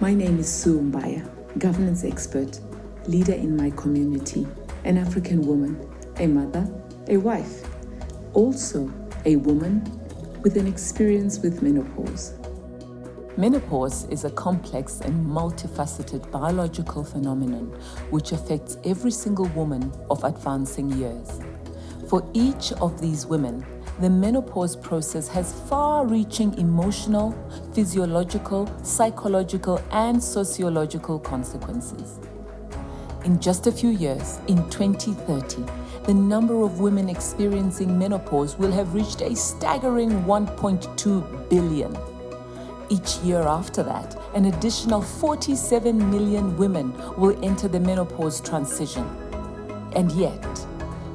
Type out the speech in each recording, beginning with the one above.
My name is Sue Mbaya, governance expert, leader in my community, an African woman, a mother, a wife, also a woman with an experience with menopause. Menopause is a complex and multifaceted biological phenomenon which affects every single woman of advancing years. For each of these women, the menopause process has far reaching emotional, physiological, psychological, and sociological consequences. In just a few years, in 2030, the number of women experiencing menopause will have reached a staggering 1.2 billion. Each year after that, an additional 47 million women will enter the menopause transition. And yet,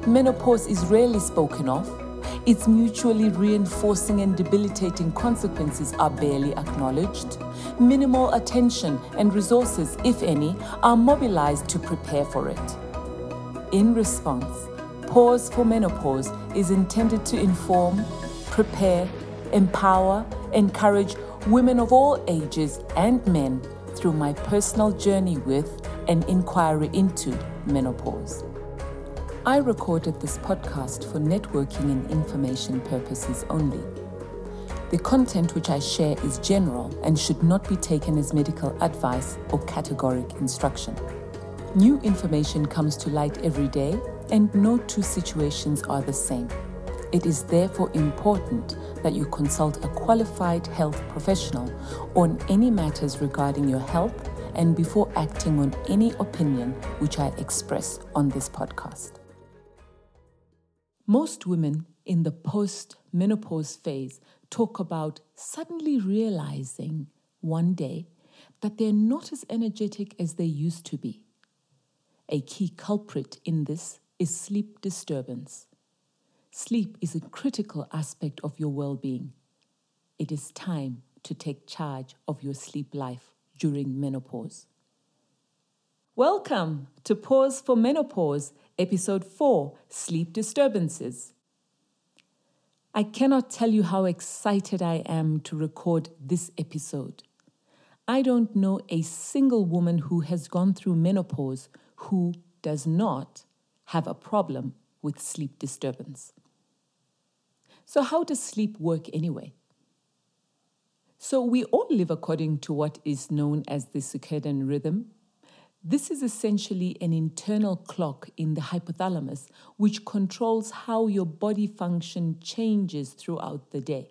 menopause is rarely spoken of. Its mutually reinforcing and debilitating consequences are barely acknowledged. Minimal attention and resources, if any, are mobilized to prepare for it. In response, Pause for Menopause is intended to inform, prepare, empower, encourage women of all ages and men through my personal journey with and inquiry into menopause. I recorded this podcast for networking and information purposes only. The content which I share is general and should not be taken as medical advice or categoric instruction. New information comes to light every day, and no two situations are the same. It is therefore important that you consult a qualified health professional on any matters regarding your health and before acting on any opinion which I express on this podcast. Most women in the post menopause phase talk about suddenly realizing one day that they're not as energetic as they used to be. A key culprit in this is sleep disturbance. Sleep is a critical aspect of your well being. It is time to take charge of your sleep life during menopause. Welcome to Pause for Menopause, Episode 4 Sleep Disturbances. I cannot tell you how excited I am to record this episode. I don't know a single woman who has gone through menopause who does not have a problem with sleep disturbance. So, how does sleep work anyway? So, we all live according to what is known as the circadian rhythm. This is essentially an internal clock in the hypothalamus which controls how your body function changes throughout the day.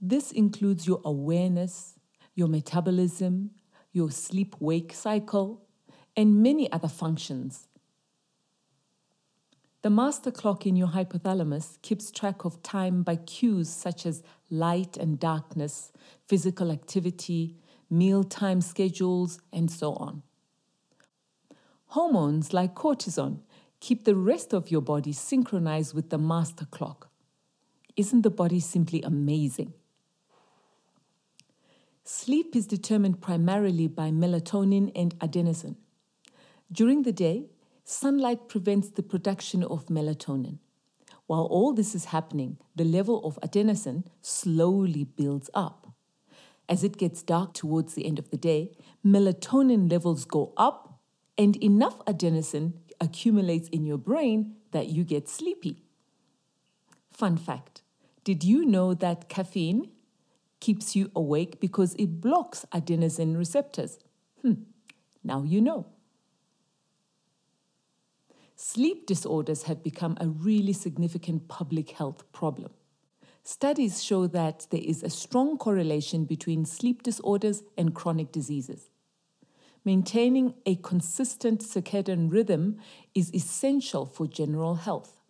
This includes your awareness, your metabolism, your sleep wake cycle, and many other functions the master clock in your hypothalamus keeps track of time by cues such as light and darkness, physical activity, mealtime schedules, and so on. Hormones like cortisol keep the rest of your body synchronized with the master clock. Isn't the body simply amazing? Sleep is determined primarily by melatonin and adenosine. During the day, sunlight prevents the production of melatonin. While all this is happening, the level of adenosine slowly builds up. As it gets dark towards the end of the day, melatonin levels go up and enough adenosine accumulates in your brain that you get sleepy. Fun fact Did you know that caffeine keeps you awake because it blocks adenosine receptors? Hmm, now you know. Sleep disorders have become a really significant public health problem. Studies show that there is a strong correlation between sleep disorders and chronic diseases. Maintaining a consistent circadian rhythm is essential for general health.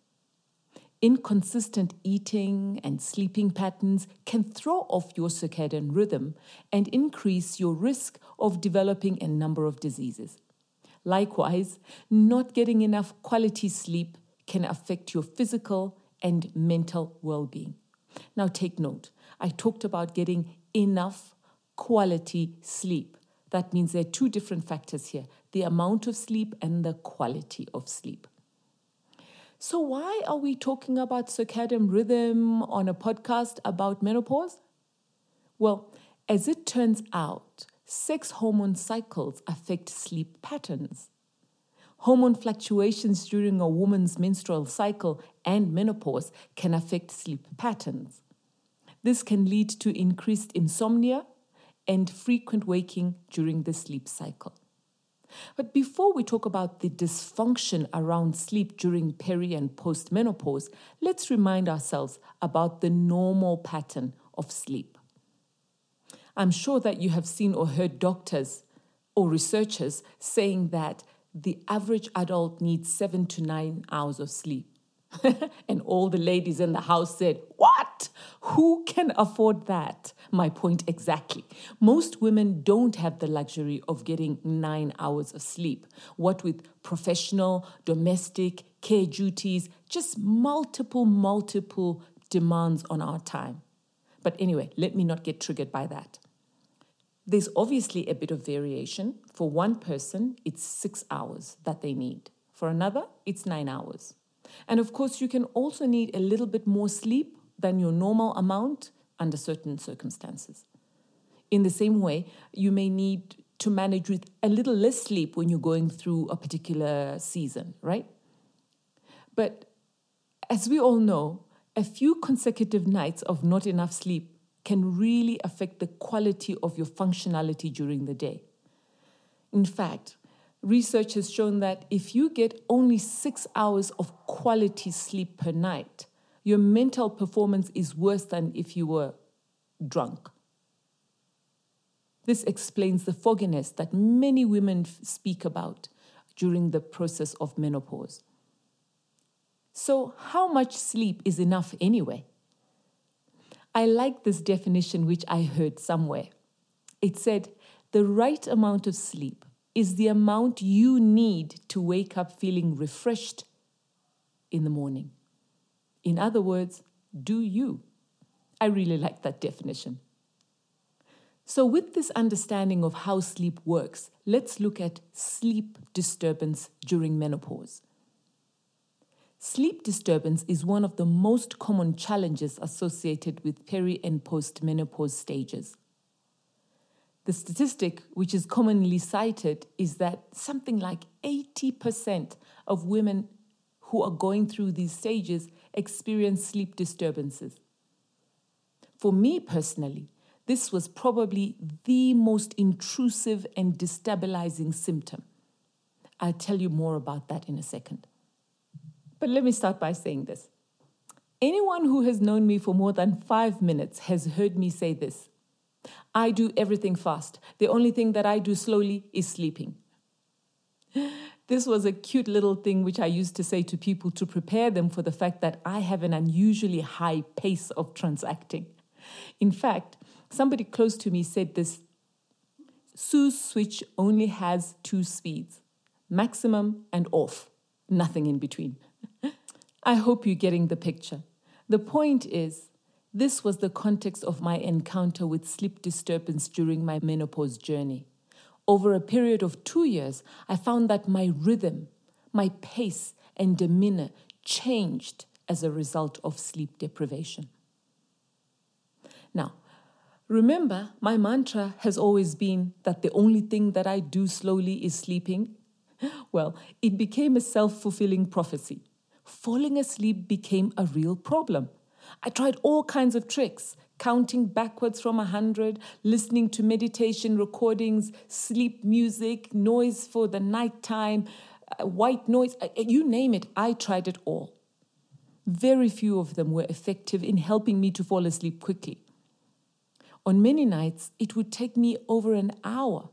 Inconsistent eating and sleeping patterns can throw off your circadian rhythm and increase your risk of developing a number of diseases. Likewise, not getting enough quality sleep can affect your physical and mental well being. Now, take note I talked about getting enough quality sleep. That means there are two different factors here the amount of sleep and the quality of sleep. So, why are we talking about circadian rhythm on a podcast about menopause? Well, as it turns out, sex hormone cycles affect sleep patterns. Hormone fluctuations during a woman's menstrual cycle and menopause can affect sleep patterns. This can lead to increased insomnia and frequent waking during the sleep cycle. But before we talk about the dysfunction around sleep during peri and postmenopause, let's remind ourselves about the normal pattern of sleep. I'm sure that you have seen or heard doctors or researchers saying that the average adult needs seven to nine hours of sleep. and all the ladies in the house said, What? Who can afford that? My point exactly. Most women don't have the luxury of getting nine hours of sleep. What with professional, domestic, care duties, just multiple, multiple demands on our time. But anyway, let me not get triggered by that. There's obviously a bit of variation. For one person, it's six hours that they need. For another, it's nine hours. And of course, you can also need a little bit more sleep than your normal amount under certain circumstances. In the same way, you may need to manage with a little less sleep when you're going through a particular season, right? But as we all know, a few consecutive nights of not enough sleep can really affect the quality of your functionality during the day. In fact, research has shown that if you get only six hours of quality sleep per night, your mental performance is worse than if you were drunk. This explains the fogginess that many women speak about during the process of menopause. So, how much sleep is enough anyway? I like this definition which I heard somewhere. It said, the right amount of sleep is the amount you need to wake up feeling refreshed in the morning. In other words, do you? I really like that definition. So, with this understanding of how sleep works, let's look at sleep disturbance during menopause. Sleep disturbance is one of the most common challenges associated with peri and postmenopause stages. The statistic, which is commonly cited, is that something like 80% of women who are going through these stages experience sleep disturbances. For me personally, this was probably the most intrusive and destabilizing symptom. I'll tell you more about that in a second. But let me start by saying this. Anyone who has known me for more than five minutes has heard me say this I do everything fast. The only thing that I do slowly is sleeping. This was a cute little thing which I used to say to people to prepare them for the fact that I have an unusually high pace of transacting. In fact, somebody close to me said this Sue's switch only has two speeds maximum and off, nothing in between. I hope you're getting the picture. The point is, this was the context of my encounter with sleep disturbance during my menopause journey. Over a period of two years, I found that my rhythm, my pace, and demeanor changed as a result of sleep deprivation. Now, remember, my mantra has always been that the only thing that I do slowly is sleeping. Well, it became a self fulfilling prophecy. Falling asleep became a real problem. I tried all kinds of tricks, counting backwards from 100, listening to meditation recordings, sleep music, noise for the nighttime, uh, white noise, uh, you name it, I tried it all. Very few of them were effective in helping me to fall asleep quickly. On many nights, it would take me over an hour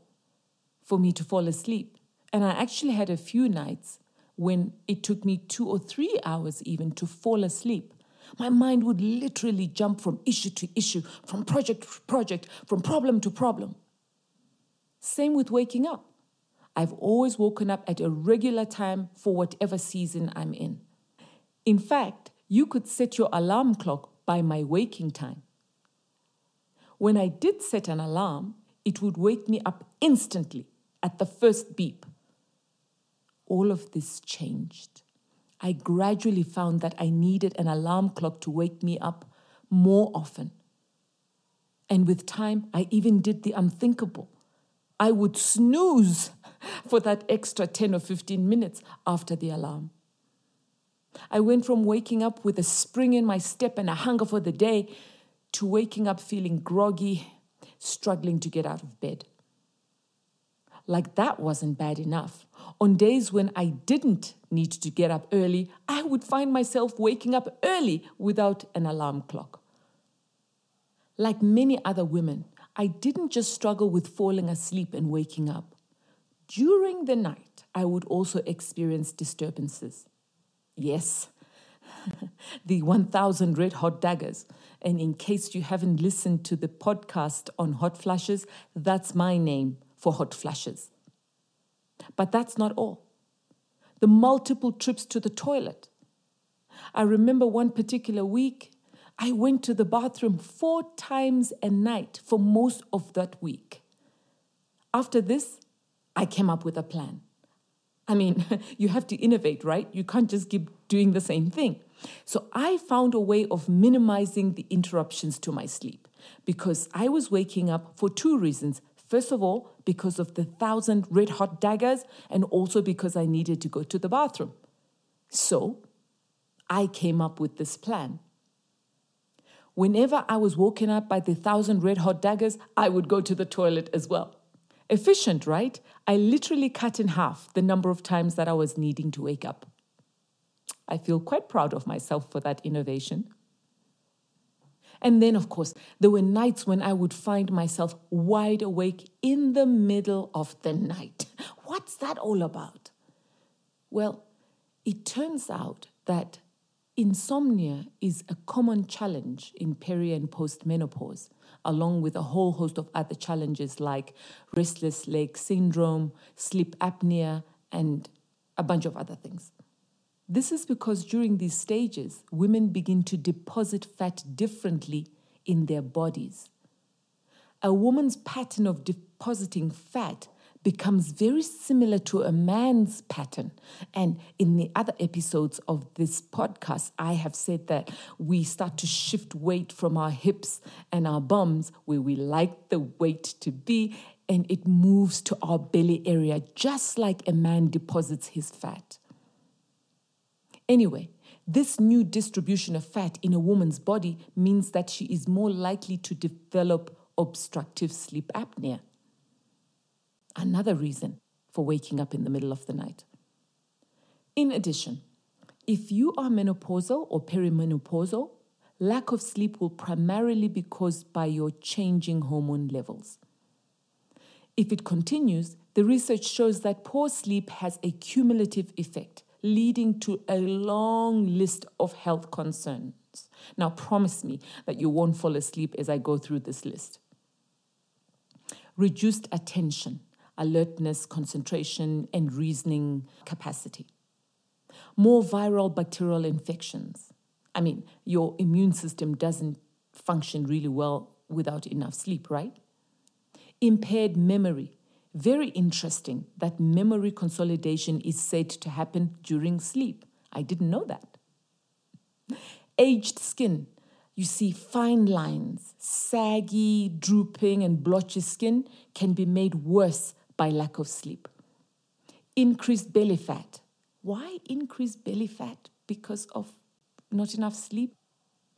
for me to fall asleep. And I actually had a few nights when it took me two or three hours even to fall asleep. My mind would literally jump from issue to issue, from project to project, from problem to problem. Same with waking up. I've always woken up at a regular time for whatever season I'm in. In fact, you could set your alarm clock by my waking time. When I did set an alarm, it would wake me up instantly at the first beep. All of this changed. I gradually found that I needed an alarm clock to wake me up more often. And with time, I even did the unthinkable. I would snooze for that extra 10 or 15 minutes after the alarm. I went from waking up with a spring in my step and a hunger for the day to waking up feeling groggy, struggling to get out of bed. Like that wasn't bad enough. On days when I didn't need to get up early, I would find myself waking up early without an alarm clock. Like many other women, I didn't just struggle with falling asleep and waking up. During the night, I would also experience disturbances. Yes, the 1000 red hot daggers. And in case you haven't listened to the podcast on hot flashes, that's my name for hot flashes. But that's not all. The multiple trips to the toilet. I remember one particular week, I went to the bathroom four times a night for most of that week. After this, I came up with a plan. I mean, you have to innovate, right? You can't just keep doing the same thing. So I found a way of minimizing the interruptions to my sleep because I was waking up for two reasons. First of all, because of the thousand red hot daggers, and also because I needed to go to the bathroom. So I came up with this plan. Whenever I was woken up by the thousand red hot daggers, I would go to the toilet as well. Efficient, right? I literally cut in half the number of times that I was needing to wake up. I feel quite proud of myself for that innovation. And then, of course, there were nights when I would find myself wide awake in the middle of the night. What's that all about? Well, it turns out that insomnia is a common challenge in peri and postmenopause along with a whole host of other challenges like restless leg syndrome, sleep apnea, and a bunch of other things. This is because during these stages, women begin to deposit fat differently in their bodies. A woman's pattern of depositing fat becomes very similar to a man's pattern. And in the other episodes of this podcast, I have said that we start to shift weight from our hips and our bums, where we like the weight to be, and it moves to our belly area, just like a man deposits his fat. Anyway, this new distribution of fat in a woman's body means that she is more likely to develop obstructive sleep apnea another reason for waking up in the middle of the night. In addition, if you are menopausal or perimenopausal, lack of sleep will primarily be caused by your changing hormone levels. If it continues, the research shows that poor sleep has a cumulative effect, leading to a long list of health concerns. Now, promise me that you won't fall asleep as I go through this list. Reduced attention, alertness, concentration, and reasoning capacity. More viral bacterial infections. I mean, your immune system doesn't function really well without enough sleep, right? Impaired memory. Very interesting that memory consolidation is said to happen during sleep. I didn't know that. Aged skin. You see, fine lines, saggy, drooping, and blotchy skin can be made worse by lack of sleep. Increased belly fat. Why increased belly fat? Because of not enough sleep?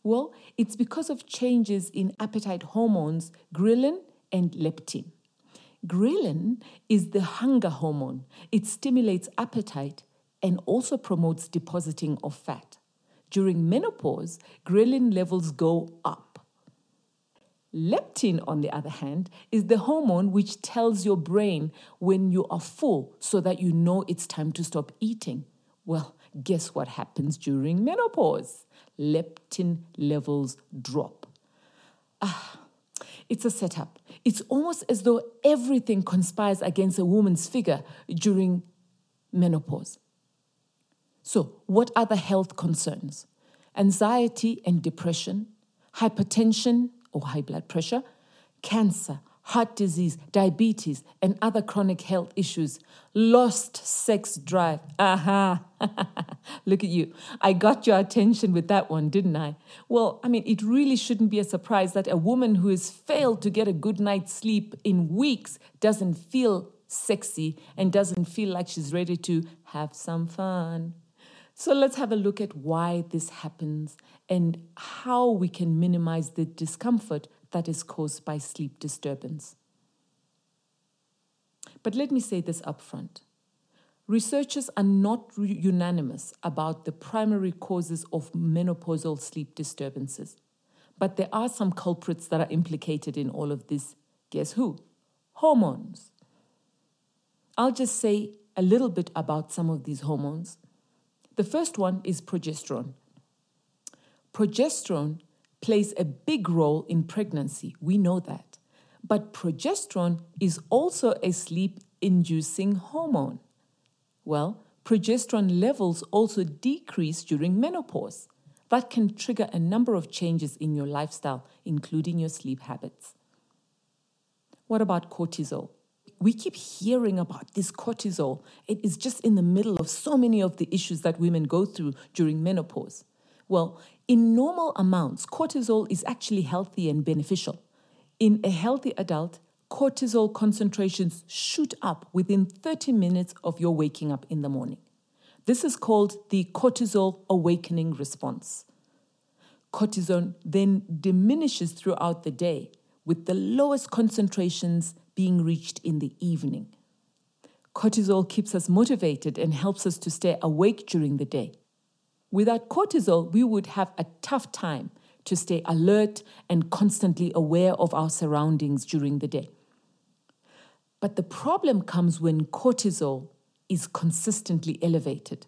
Well, it's because of changes in appetite hormones, ghrelin and leptin. Ghrelin is the hunger hormone. It stimulates appetite and also promotes depositing of fat. During menopause, ghrelin levels go up. Leptin, on the other hand, is the hormone which tells your brain when you are full so that you know it's time to stop eating. Well, guess what happens during menopause? Leptin levels drop. Ah, it's a setup. It's almost as though everything conspires against a woman's figure during menopause. So, what are the health concerns? Anxiety and depression, hypertension, or high blood pressure, cancer, heart disease, diabetes, and other chronic health issues, lost sex drive. Aha! Look at you. I got your attention with that one, didn't I? Well, I mean, it really shouldn't be a surprise that a woman who has failed to get a good night's sleep in weeks doesn't feel sexy and doesn't feel like she's ready to have some fun. So let's have a look at why this happens and how we can minimize the discomfort that is caused by sleep disturbance. But let me say this up front. Researchers are not unanimous about the primary causes of menopausal sleep disturbances, but there are some culprits that are implicated in all of this. Guess who? Hormones. I'll just say a little bit about some of these hormones. The first one is progesterone. Progesterone plays a big role in pregnancy. We know that. But progesterone is also a sleep inducing hormone. Well, progesterone levels also decrease during menopause. That can trigger a number of changes in your lifestyle, including your sleep habits. What about cortisol? We keep hearing about this cortisol. It is just in the middle of so many of the issues that women go through during menopause. Well, in normal amounts, cortisol is actually healthy and beneficial. In a healthy adult, cortisol concentrations shoot up within 30 minutes of your waking up in the morning. This is called the cortisol awakening response. Cortisol then diminishes throughout the day, with the lowest concentrations being reached in the evening. Cortisol keeps us motivated and helps us to stay awake during the day. Without cortisol, we would have a tough time to stay alert and constantly aware of our surroundings during the day. But the problem comes when cortisol is consistently elevated.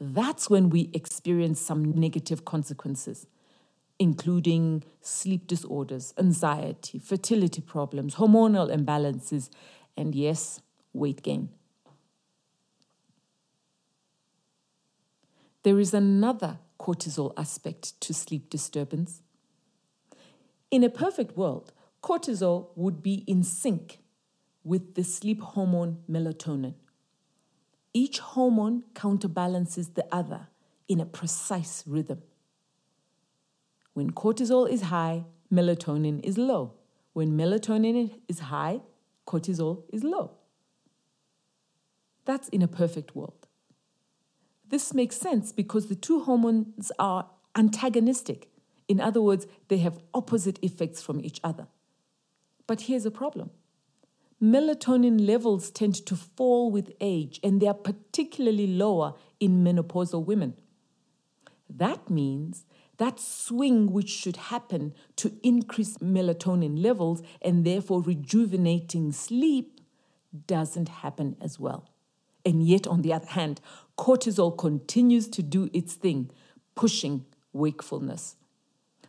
That's when we experience some negative consequences, including sleep disorders, anxiety, fertility problems, hormonal imbalances, and yes, weight gain. There is another cortisol aspect to sleep disturbance. In a perfect world, cortisol would be in sync with the sleep hormone melatonin. Each hormone counterbalances the other in a precise rhythm. When cortisol is high, melatonin is low. When melatonin is high, cortisol is low. That's in a perfect world. This makes sense because the two hormones are antagonistic. In other words, they have opposite effects from each other. But here's a problem melatonin levels tend to fall with age, and they are particularly lower in menopausal women. That means that swing, which should happen to increase melatonin levels and therefore rejuvenating sleep, doesn't happen as well. And yet, on the other hand, cortisol continues to do its thing, pushing wakefulness.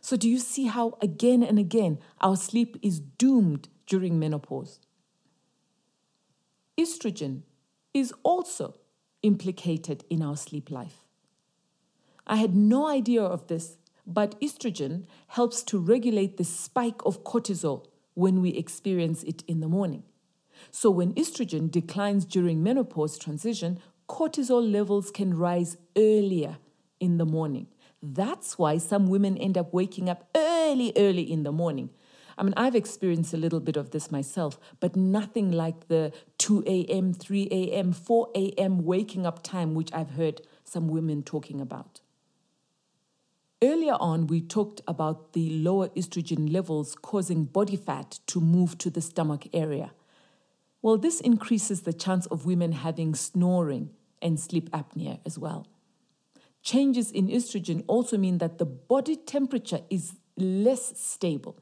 So, do you see how again and again our sleep is doomed during menopause? Estrogen is also implicated in our sleep life. I had no idea of this, but estrogen helps to regulate the spike of cortisol when we experience it in the morning. So, when estrogen declines during menopause transition, cortisol levels can rise earlier in the morning. That's why some women end up waking up early, early in the morning. I mean, I've experienced a little bit of this myself, but nothing like the 2 a.m., 3 a.m., 4 a.m. waking up time, which I've heard some women talking about. Earlier on, we talked about the lower estrogen levels causing body fat to move to the stomach area. Well, this increases the chance of women having snoring and sleep apnea as well. Changes in estrogen also mean that the body temperature is less stable,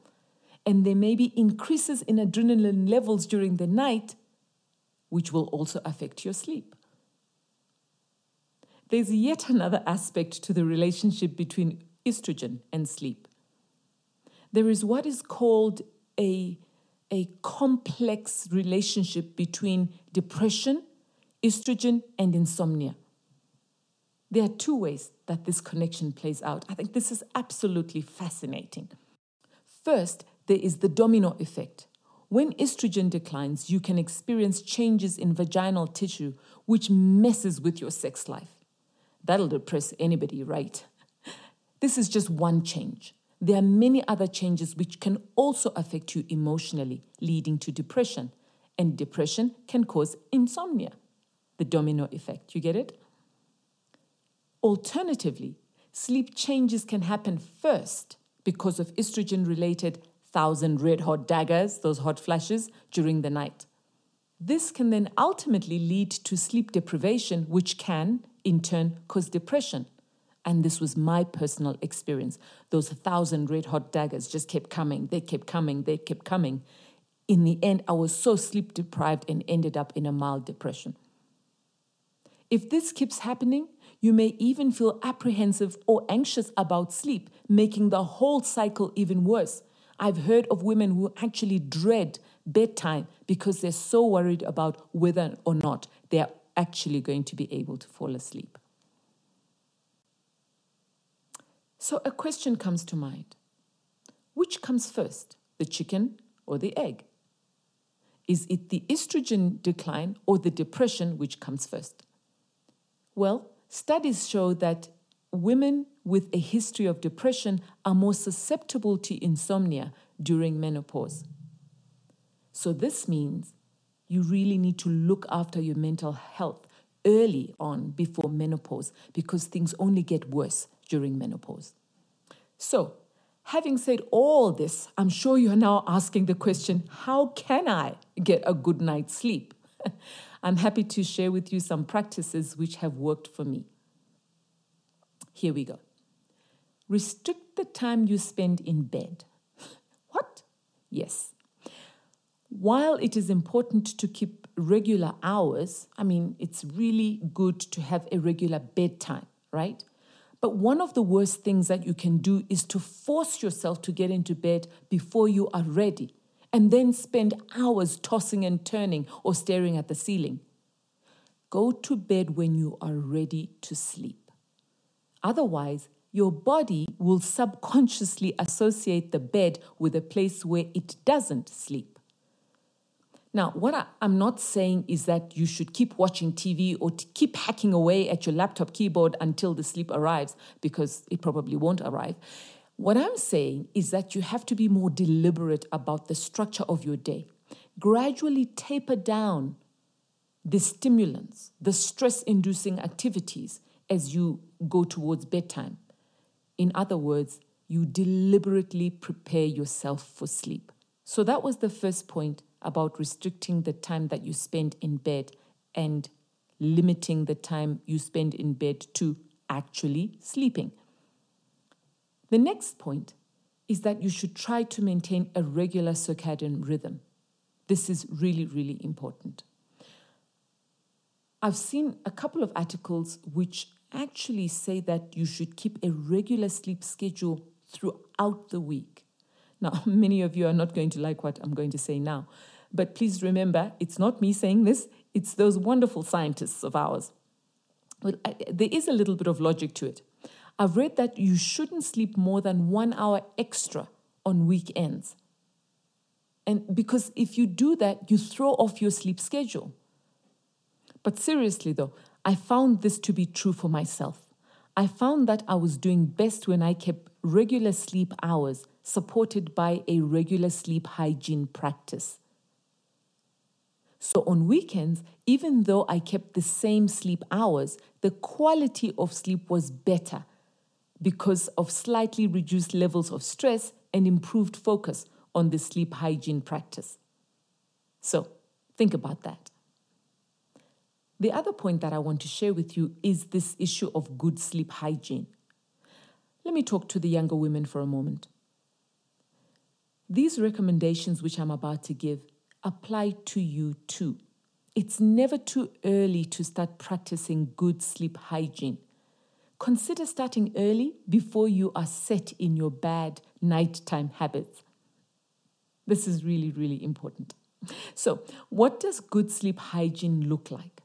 and there may be increases in adrenaline levels during the night, which will also affect your sleep. There's yet another aspect to the relationship between estrogen and sleep. There is what is called a a complex relationship between depression, estrogen, and insomnia. There are two ways that this connection plays out. I think this is absolutely fascinating. First, there is the domino effect. when estrogen declines, you can experience changes in vaginal tissue, which messes with your sex life. That'll depress anybody, right? This is just one change. There are many other changes which can also affect you emotionally, leading to depression. And depression can cause insomnia, the domino effect. You get it? Alternatively, sleep changes can happen first because of estrogen related thousand red hot daggers, those hot flashes, during the night. This can then ultimately lead to sleep deprivation, which can, in turn, cause depression. And this was my personal experience. Those thousand red hot daggers just kept coming, they kept coming, they kept coming. In the end, I was so sleep deprived and ended up in a mild depression. If this keeps happening, you may even feel apprehensive or anxious about sleep, making the whole cycle even worse. I've heard of women who actually dread bedtime because they're so worried about whether or not they're actually going to be able to fall asleep. So a question comes to mind Which comes first, the chicken or the egg? Is it the estrogen decline or the depression which comes first? Well, studies show that women with a history of depression are more susceptible to insomnia during menopause. So, this means you really need to look after your mental health early on before menopause because things only get worse during menopause. So, having said all this, I'm sure you're now asking the question how can I get a good night's sleep? I'm happy to share with you some practices which have worked for me. Here we go. Restrict the time you spend in bed. What? Yes. While it is important to keep regular hours, I mean, it's really good to have a regular bedtime, right? But one of the worst things that you can do is to force yourself to get into bed before you are ready and then spend hours tossing and turning or staring at the ceiling. Go to bed when you are ready to sleep. Otherwise, your body will subconsciously associate the bed with a place where it doesn't sleep. Now, what I, am not saying is that you should keep watching TV or keep hacking away at your laptop keyboard until the sleep arrives, because it probably won't arrive. What I'm saying is that you have to be more deliberate about the structure of your day. Gradually taper down the stimulants, the stress inducing activities as you go towards bedtime. In other words, you deliberately prepare yourself for sleep. So that was the first point about restricting the time that you spend in bed and limiting the time you spend in bed to actually sleeping. The next point is that you should try to maintain a regular circadian rhythm. This is really, really important. I've seen a couple of articles which actually say that you should keep a regular sleep schedule throughout the week. Now, many of you are not going to like what I'm going to say now, but please remember, it's not me saying this, it's those wonderful scientists of ours. But uh, there is a little bit of logic to it. I've read that you shouldn't sleep more than one hour extra on weekends. And because if you do that, you throw off your sleep schedule. But seriously, though, I found this to be true for myself. I found that I was doing best when I kept regular sleep hours supported by a regular sleep hygiene practice. So on weekends, even though I kept the same sleep hours, the quality of sleep was better because of slightly reduced levels of stress and improved focus on the sleep hygiene practice. So think about that. The other point that I want to share with you is this issue of good sleep hygiene. Let me talk to the younger women for a moment. These recommendations, which I'm about to give, apply to you too. It's never too early to start practicing good sleep hygiene. Consider starting early before you are set in your bad nighttime habits. This is really, really important. So, what does good sleep hygiene look like?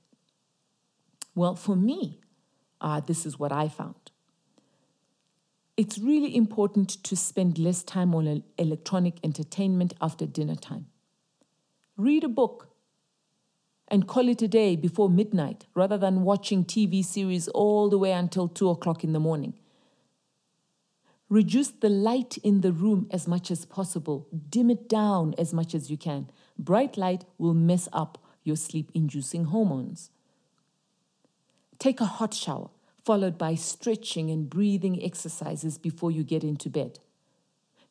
Well, for me, uh, this is what I found. It's really important to spend less time on electronic entertainment after dinner time. Read a book and call it a day before midnight rather than watching TV series all the way until 2 o'clock in the morning. Reduce the light in the room as much as possible. Dim it down as much as you can. Bright light will mess up your sleep inducing hormones. Take a hot shower, followed by stretching and breathing exercises before you get into bed.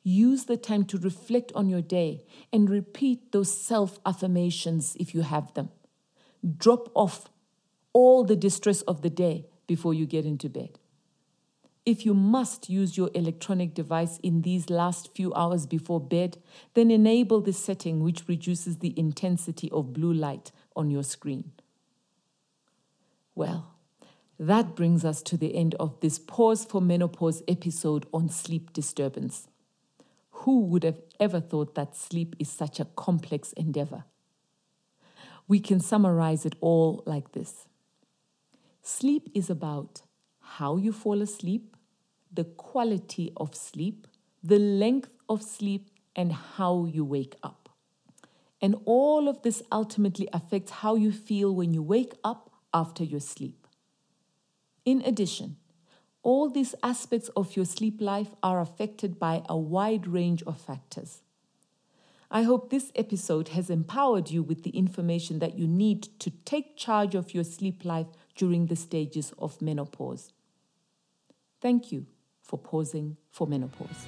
Use the time to reflect on your day and repeat those self affirmations if you have them. Drop off all the distress of the day before you get into bed. If you must use your electronic device in these last few hours before bed, then enable the setting which reduces the intensity of blue light on your screen. Well, that brings us to the end of this Pause for Menopause episode on sleep disturbance. Who would have ever thought that sleep is such a complex endeavor? We can summarize it all like this Sleep is about how you fall asleep, the quality of sleep, the length of sleep, and how you wake up. And all of this ultimately affects how you feel when you wake up after your sleep. In addition, all these aspects of your sleep life are affected by a wide range of factors. I hope this episode has empowered you with the information that you need to take charge of your sleep life during the stages of menopause. Thank you for pausing for menopause.